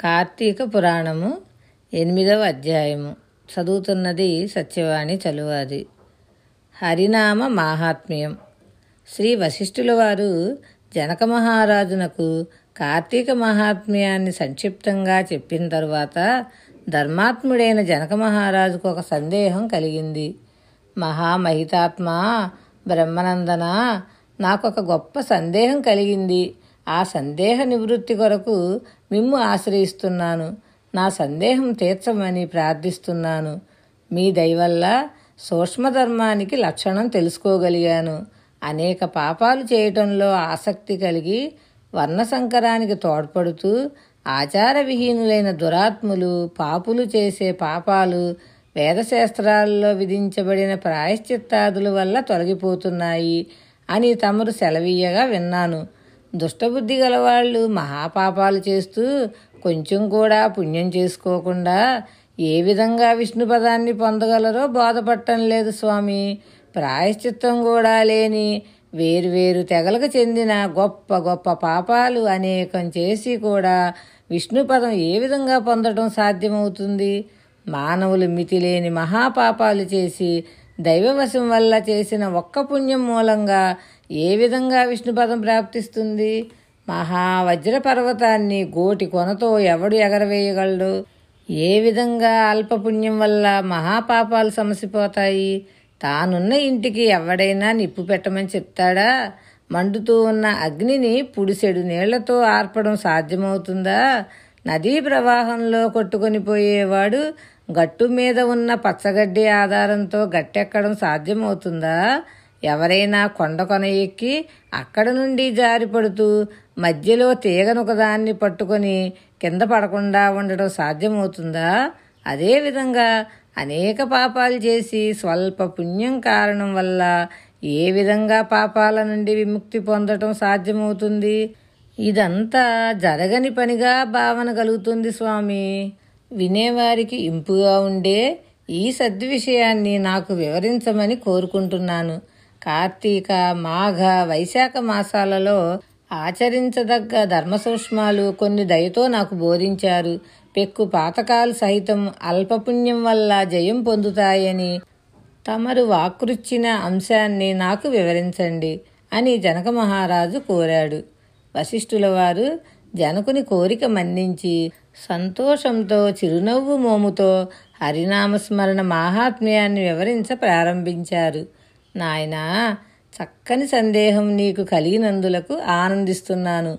కార్తీక పురాణము ఎనిమిదవ అధ్యాయము. చదువుతున్నది సత్యవాణి చలువాది. హరినామ మాహాత్మ్యం. శ్రీ వశిష్ఠుల వారు జనక మహారాజునకు కార్తీక మహాత్మ్యాన్ని సంక్షిప్తంగా చెప్పిన తరువాత ధర్మాత్ముడైన జనక మహారాజుకు ఒక సందేహం కలిగింది. మహామహితాత్మ బ్రహ్మనందన ఒక గొప్ప సందేహం కలిగింది. ఆ సందేహ నివృత్తి కొరకు మిమ్ము ఆశ్రయిస్తున్నాను. నా సందేహం తీర్చమని ప్రార్థిస్తున్నాను. మీ దయవల్ల సూక్ష్మధర్మానికి లక్షణం తెలుసుకోగలిగాను. అనేక పాపాలు చేయటంలో ఆసక్తి కలిగి వర్ణ సంకరానికి తోడ్పడుతూ ఆచారవిహీనులైన దురాత్ములు పాపులు చేసే పాపాలు వేదశాస్త్రాల్లో విధించబడిన ప్రాయశ్చిత్తాదుల వల్ల తొలగిపోతున్నాయి అని తమరు సెలవీయగా విన్నాను. దుష్టబుద్ధి గలవాళ్ళు మహాపాపాలు చేస్తూ కొంచెం కూడా పుణ్యం చేసుకోకుండా ఏ విధంగా విష్ణు పదాన్ని పొందగలరో బోధపట్టం లేదు స్వామి. ప్రాయశ్చిత్తం కూడా లేని వేరువేరు తెగలకు చెందిన గొప్ప గొప్ప పాపాలు అనేకం చేసి కూడా విష్ణుపదం ఏ విధంగా పొందడం సాధ్యమవుతుంది? మానవులు మితిలేని మహాపాపాలు చేసి దైవవశం వల్ల చేసిన ఒక్క పుణ్యం మూలంగా ఏ విధంగా విష్ణు పదం ప్రాప్తిస్తుంది? మహా వజ్ర పర్వతాన్ని గోటి కొనతో ఎవడు ఎగరవేయగలడు? ఏ విధంగా అల్పపుణ్యం వల్ల మహాపాపాలు సమసిపోతాయి? తానున్న ఇంటికి ఎవడైనా నిప్పు పెట్టమని చెప్తాడా? మండుతూ ఉన్న అగ్నిని పుడిసెడు నీళ్ళతో ఆర్పడం సాధ్యమవుతుందా? నదీ ప్రవాహంలో కొట్టుకొని పోయేవాడు గట్టు మీద ఉన్న పచ్చగడ్డి ఆధారంతో గట్టెక్కడం సాధ్యమవుతుందా? ఎవరైనా కొండ కొన ఎక్కి అక్కడ నుండి జారిపడుతూ మధ్యలో తీగనొకదాన్ని పట్టుకొని కింద పడకుండా ఉండడం సాధ్యమవుతుందా? అదేవిధంగా అనేక పాపాలు చేసి స్వల్ప పుణ్యం కారణం వల్ల ఏ విధంగా పాపాల నుండి విముక్తి పొందటం సాధ్యమవుతుంది? ఇదంతా జరగని పనిగా భావన కలుగుతుంది స్వామి. వినేవారికి ఇంపుగా ఉండే ఈ సద్విషయాన్ని నాకు వివరించమని కోరుకుంటున్నాను. కార్తీక మాఘ వైశాఖ మాసాలలో ఆచరించదగ్గ ధర్మ సూక్ష్మాలు కొన్ని దయతో నాకు బోధించారు. పెక్కు పాతకాలు సహితం అల్పపుణ్యం వల్ల జయం పొందుతాయని తమరు వాకృచ్చిన అంశాన్ని నాకు వివరించండి అని జనక మహారాజు కోరాడు. వశిష్ఠుల వారు జనకుని కోరిక మన్నించి సంతోషంతో చిరునవ్వు మోముతో హరినామస్మరణ మాహాత్మ్యాన్ని వివరించ ప్రారంభించారు. నాయనా చక్కని సందేహం నీకు కలిగినందులకు ఆనందిస్తున్నాను.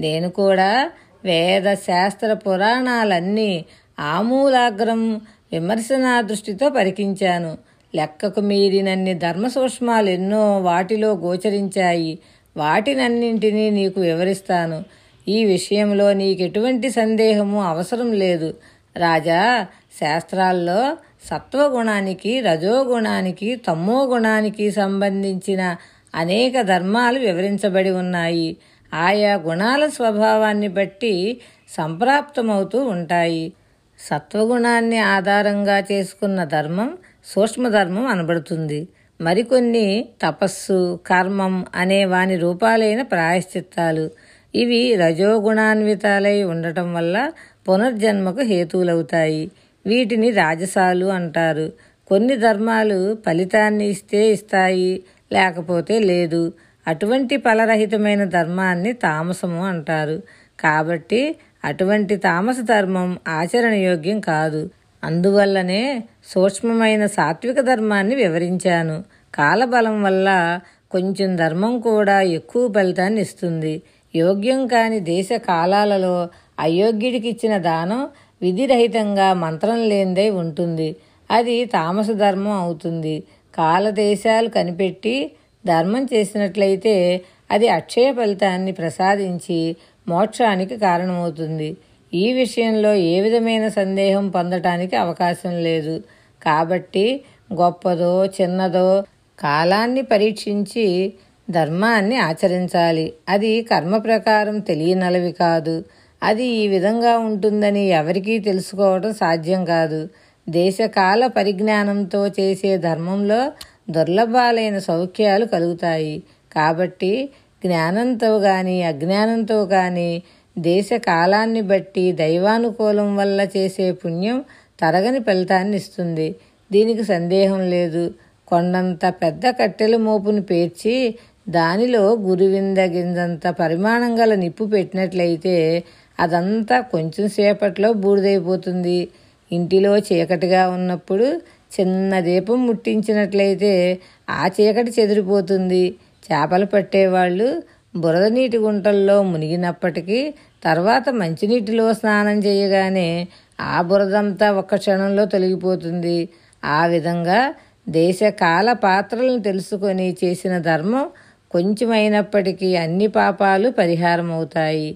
నేను కూడా వేద శాస్త్ర పురాణాలన్నీ ఆమూలాగ్రం విమర్శనా దృష్టితో పరికించాను. లెక్కకు మీరినన్ని ధర్మ సూక్ష్మాలు ఎన్నో వాటిలో గోచరించాయి. వాటినన్నింటినీ నీకు వివరిస్తాను. ఈ విషయంలో నీకెటువంటి సందేహము అవసరం లేదు. రాజా శాస్త్రాల్లో సత్వగుణానికి రజోగుణానికి తమో గుణానికి సంబంధించిన అనేక ధర్మాలు వివరించబడి ఉన్నాయి. ఆయా గుణాల స్వభావాన్ని బట్టి సంప్రాప్తమవుతూ ఉంటాయి. సత్వగుణాన్ని ఆధారంగా చేసుకున్న ధర్మం సూక్ష్మధర్మం అనబడుతుంది. మరికొన్ని తపస్సు కర్మం అనే వాని రూపాలైన ప్రాయశ్చిత్తాలు. ఇవి రజోగుణాన్వితాలై ఉండటం వల్ల పునర్జన్మకు హేతువులవుతాయి. వీటిని రాజసాలు అంటారు. కొన్ని ధర్మాలు ఫలితాన్ని ఇస్తే ఇస్తాయి లేకపోతే లేదు. అటువంటి ఫలరహితమైన ధర్మాన్ని తామసము అంటారు. కాబట్టి అటువంటి తామస ధర్మం ఆచరణయోగ్యం కాదు. అందువల్లనే సూక్ష్మమైన సాత్విక ధర్మాన్ని వివరించాను. కాలబలం వల్ల కొంచెం ధర్మం కూడా ఎక్కువ ఫలితాన్ని ఇస్తుంది. యోగ్యం కాని దేశ కాలాలలో అయోగ్యుడికి ఇచ్చిన దానం విధిరహితంగా మంత్రం లేనిదై ఉంటుంది. అది తామస ధర్మం అవుతుంది. కాలదేశాలు కనిపెట్టి ధర్మం చేసినట్లయితే అది అక్షయ ఫలితాన్ని ప్రసాదించి మోక్షానికి కారణమవుతుంది. ఈ విషయంలో ఏ విధమైన సందేహం పొందటానికి అవకాశం లేదు. కాబట్టి గొప్పదో చిన్నదో కాలాన్ని పరీక్షించి ధర్మాన్ని ఆచరించాలి. అది కర్మ ప్రకారం తెలియనలవి కాదు. అది ఈ విధంగా ఉంటుందని ఎవరికీ తెలుసుకోవడం సాధ్యం కాదు. దేశకాల పరిజ్ఞానంతో చేసే ధర్మంలో దుర్లభాలైన సౌఖ్యాలు కలుగుతాయి. కాబట్టి జ్ఞానంతో కానీ అజ్ఞానంతో కానీ దేశ కాలాన్ని బట్టి దైవానుకూలం వల్ల చేసే పుణ్యం తరగని ఫలితాన్ని ఇస్తుంది. దీనికి సందేహం లేదు. కొండంత పెద్ద కట్టెల మోపును పేర్చి దానిలో గురువింద గింజంత పరిమాణం గల నిప్పు పెట్టినట్లయితే అదంతా కొంచెం సేపట్లో బూడిదైపోతుంది. ఇంటిలో చీకటిగా ఉన్నప్పుడు చిన్న దీపం ముట్టించినట్లయితే ఆ చీకటి చెదిరిపోతుంది. చేపలు పట్టేవాళ్ళు బురద నీటి గుంటల్లో మునిగినప్పటికీ తర్వాత మంచినీటిలో స్నానం చేయగానే ఆ బురదంతా ఒక్క క్షణంలో తొలగిపోతుంది. ఆ విధంగా దేశ కాల పాత్రలను తెలుసుకొని చేసిన ధర్మం కొంచెమైనప్పటికీ అన్ని పాపాలు పరిహారం అవుతాయి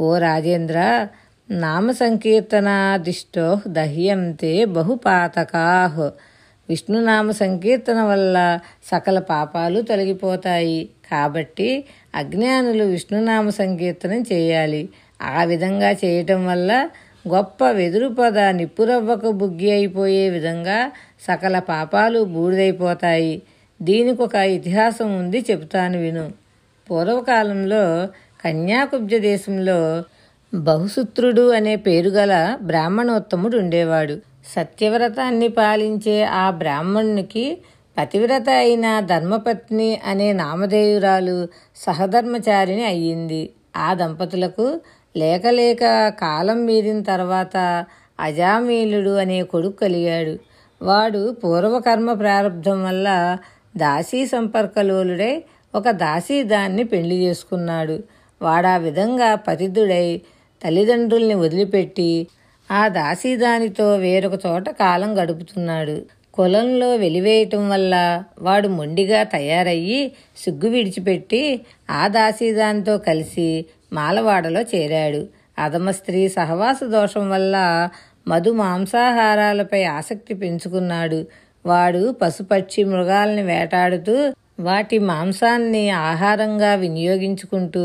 ఓ రాజేంద్ర నామ సంకీర్తనాదిష్టో దహ్యంతే బహుపాతకాహ్ విష్ణునామ సంకీర్తన వల్ల సకల పాపాలు తొలగిపోతాయి. కాబట్టి అజ్ఞానులు విష్ణునామ సంకీర్తనం చేయాలి. ఆ విధంగా చేయటం వల్ల గొప్ప వెదురు పొద నిప్పురవ్వకు బుగ్గి అయిపోయే విధంగా సకల పాపాలు బూడిదైపోతాయి. దీనికి ఒక ఇతిహాసం ఉంది చెబుతాను విను. పూర్వకాలంలో కన్యాకుబ్జ దేశంలో బహుసూత్రుడు అనే పేరుగల బ్రాహ్మణోత్తముడు ఉండేవాడు. సత్యవ్రతాన్ని పాలించే ఆ బ్రాహ్మణునికి పతివ్రత అయిన ధర్మపత్ని అనే నామధేయురాలు సహధర్మచారిని అయ్యింది. ఆ దంపతులకు లేకలేక కాలం మీరిన తర్వాత అజామీలుడు అనే కొడుకు కలిగాడు. వాడు పూర్వకర్మ ప్రారంధం వల్ల దాసీ సంపర్కలోలుడై ఒక దాసీ దాన్ని పెళ్ళి చేసుకున్నాడు. వాడా విధంగా పతితుడై తల్లిదండ్రుల్ని వదిలిపెట్టి ఆ దాసీదానితో వేరొక చోట కాలం గడుపుతున్నాడు. కులంలో వెలివేయటం వల్ల వాడు మొండిగా తయారయ్యి సిగ్గు విడిచిపెట్టి ఆ దాసీదానితో కలిసి మాలవాడలో చేరాడు. అధమ స్త్రీ సహవాస దోషం వల్ల మధు మాంసాహారాలపై ఆసక్తి పెంచుకున్నాడు. వాడు పశుపక్షి మృగాల్ని వేటాడుతూ వాటి మాంసాన్ని ఆహారంగా వినియోగించుకుంటూ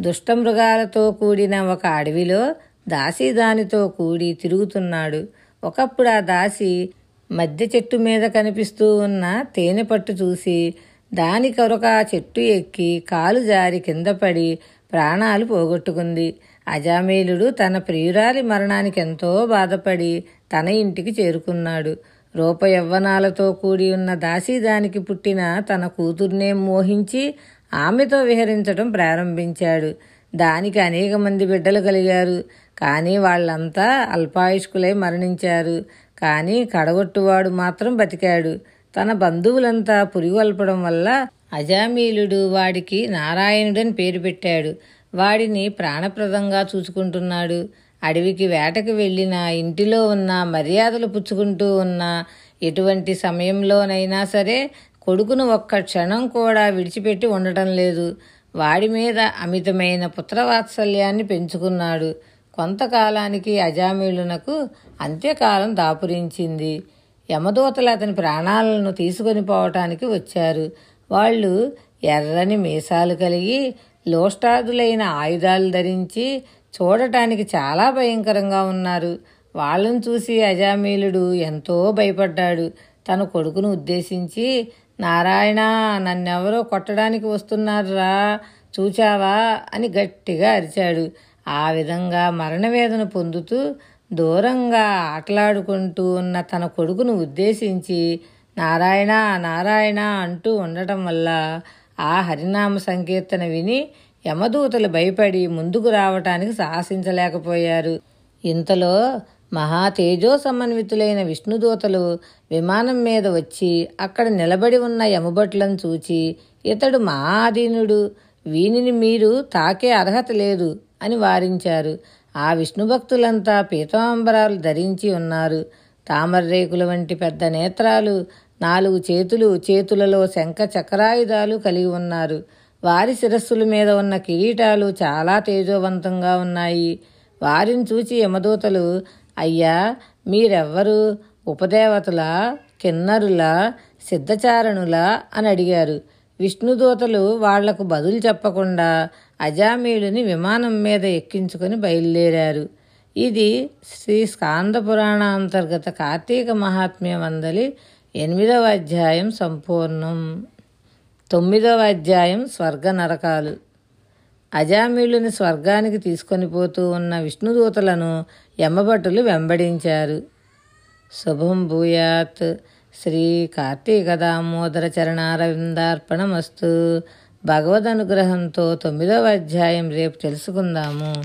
దుష్టమృగాలతో కూడిన ఒక అడవిలో దాసి దానితో కూడి తిరుగుతున్నాడు. ఒకప్పుడు ఆ దాసి మధ్య చెట్టు మీద కనిపిస్తూ ఉన్న తేనె పట్టు చూసి దాని కొరక ఆ చెట్టు ఎక్కి కాలు జారి కింద పడి ప్రాణాలు పోగొట్టుకుంది. అజామేలుడు తన ప్రియురాలి మరణానికి ఎంతో బాధపడి తన ఇంటికి చేరుకున్నాడు. రూప యవ్వనాలతో కూడి ఉన్న దాసి దానికి పుట్టిన తన కూతుర్నే మోహించి ఆమెతో విహరించడం ప్రారంభించాడు. దానికి అనేక మంది బిడ్డలు కలిగారు. కానీ వాళ్ళంతా అల్పాయుష్కులై మరణించారు. కానీ కడగొట్టువాడు మాత్రం బతికాడు. తన బంధువులంతా పురిగొల్పడం వల్ల అజామీలుడు వాడికి నారాయణుడని పేరు పెట్టాడు. వాడిని ప్రాణప్రదంగా చూసుకుంటున్నాడు. అడవికి వేటకు వెళ్ళిన ఇంటిలో ఉన్న మర్యాదలు పుచ్చుకుంటూ ఉన్న ఎటువంటి సమయంలోనైనా సరే కొడుకును ఒక్క క్షణం కూడా విడిచిపెట్టి ఉండటం లేదు. వాడి మీద అమితమైన పుత్రవాత్సల్యాన్ని పెంచుకున్నాడు. కొంతకాలానికి అజామీలునకు అంత్యకాలం దాపురించింది. యమదూతలు అతని ప్రాణాలను తీసుకొని పోవటానికి వచ్చారు. వాళ్ళు ఎర్రని మీసాలు కలిగి లోష్టాదులైన ఆయుధాలు ధరించి చూడటానికి చాలా భయంకరంగా ఉన్నారు. వాళ్ళను చూసి అజామీలుడు ఎంతో భయపడ్డాడు. తన కొడుకును ఉద్దేశించి నారాయణ నన్నెవరో కొట్టడానికి వస్తున్నారా చూచావా అని గట్టిగా అరిచాడు. ఆ విధంగా మరణవేదన పొందుతూ దూరంగా ఆటలాడుకుంటూ ఉన్న తన కొడుకును ఉద్దేశించి నారాయణ నారాయణ అంటూ ఉండటం వల్ల ఆ హరినామ సంకీర్తన విని యమదూతలు భయపడి ముందుకు రావటానికి సాహసించలేకపోయారు. ఇంతలో మహా తేజోసమన్వితులైన విష్ణుదూతలు విమానం మీద వచ్చి అక్కడ నిలబడి ఉన్న యమభట్లను చూచి ఇతడు మా ఆధీనుడు వీనిని మీరు తాకే అర్హత లేదు అని వారించారు. ఆ విష్ణు భక్తులంతా పీతాంబరాలు ధరించి ఉన్నారు. తామరరేకుల వంటి పెద్ద నేత్రాలు నాలుగు చేతులు చేతులలో శంఖ చక్రాయుధాలు కలిగి ఉన్నారు. వారి శిరస్సుల మీద ఉన్న కిరీటాలు చాలా తేజోవంతంగా ఉన్నాయి. వారిని చూచి యమదూతలు అయ్యా మీరెవ్వరు? ఉపదేవతల కిన్నరుల సిద్ధచారణుల అని అడిగారు. విష్ణుదూతలు వాళ్ళకు బదులు చెప్పకుండా అజామీయుడిని విమానం మీద ఎక్కించుకొని బయలుదేరారు. ఇది శ్రీ స్కాంద పురాణ అంతర్గత కార్తీక మహాత్మ్యం అందలి ఎనిమిదవ అధ్యాయం సంపూర్ణం. తొమ్మిదవ అధ్యాయం స్వర్గ నరకాలు అజామీలుని స్వర్గానికి తీసుకొని పోతూ ఉన్న విష్ణుదూతలను యమభటులు వెంబడించారు. శుభం భూయాత్. శ్రీ కార్తీక దామోదర చరణారవిందార్పణమస్తు. భగవద్ అనుగ్రహంతో తొమ్మిదవ అధ్యాయం రేపు తెలుసుకుందాము.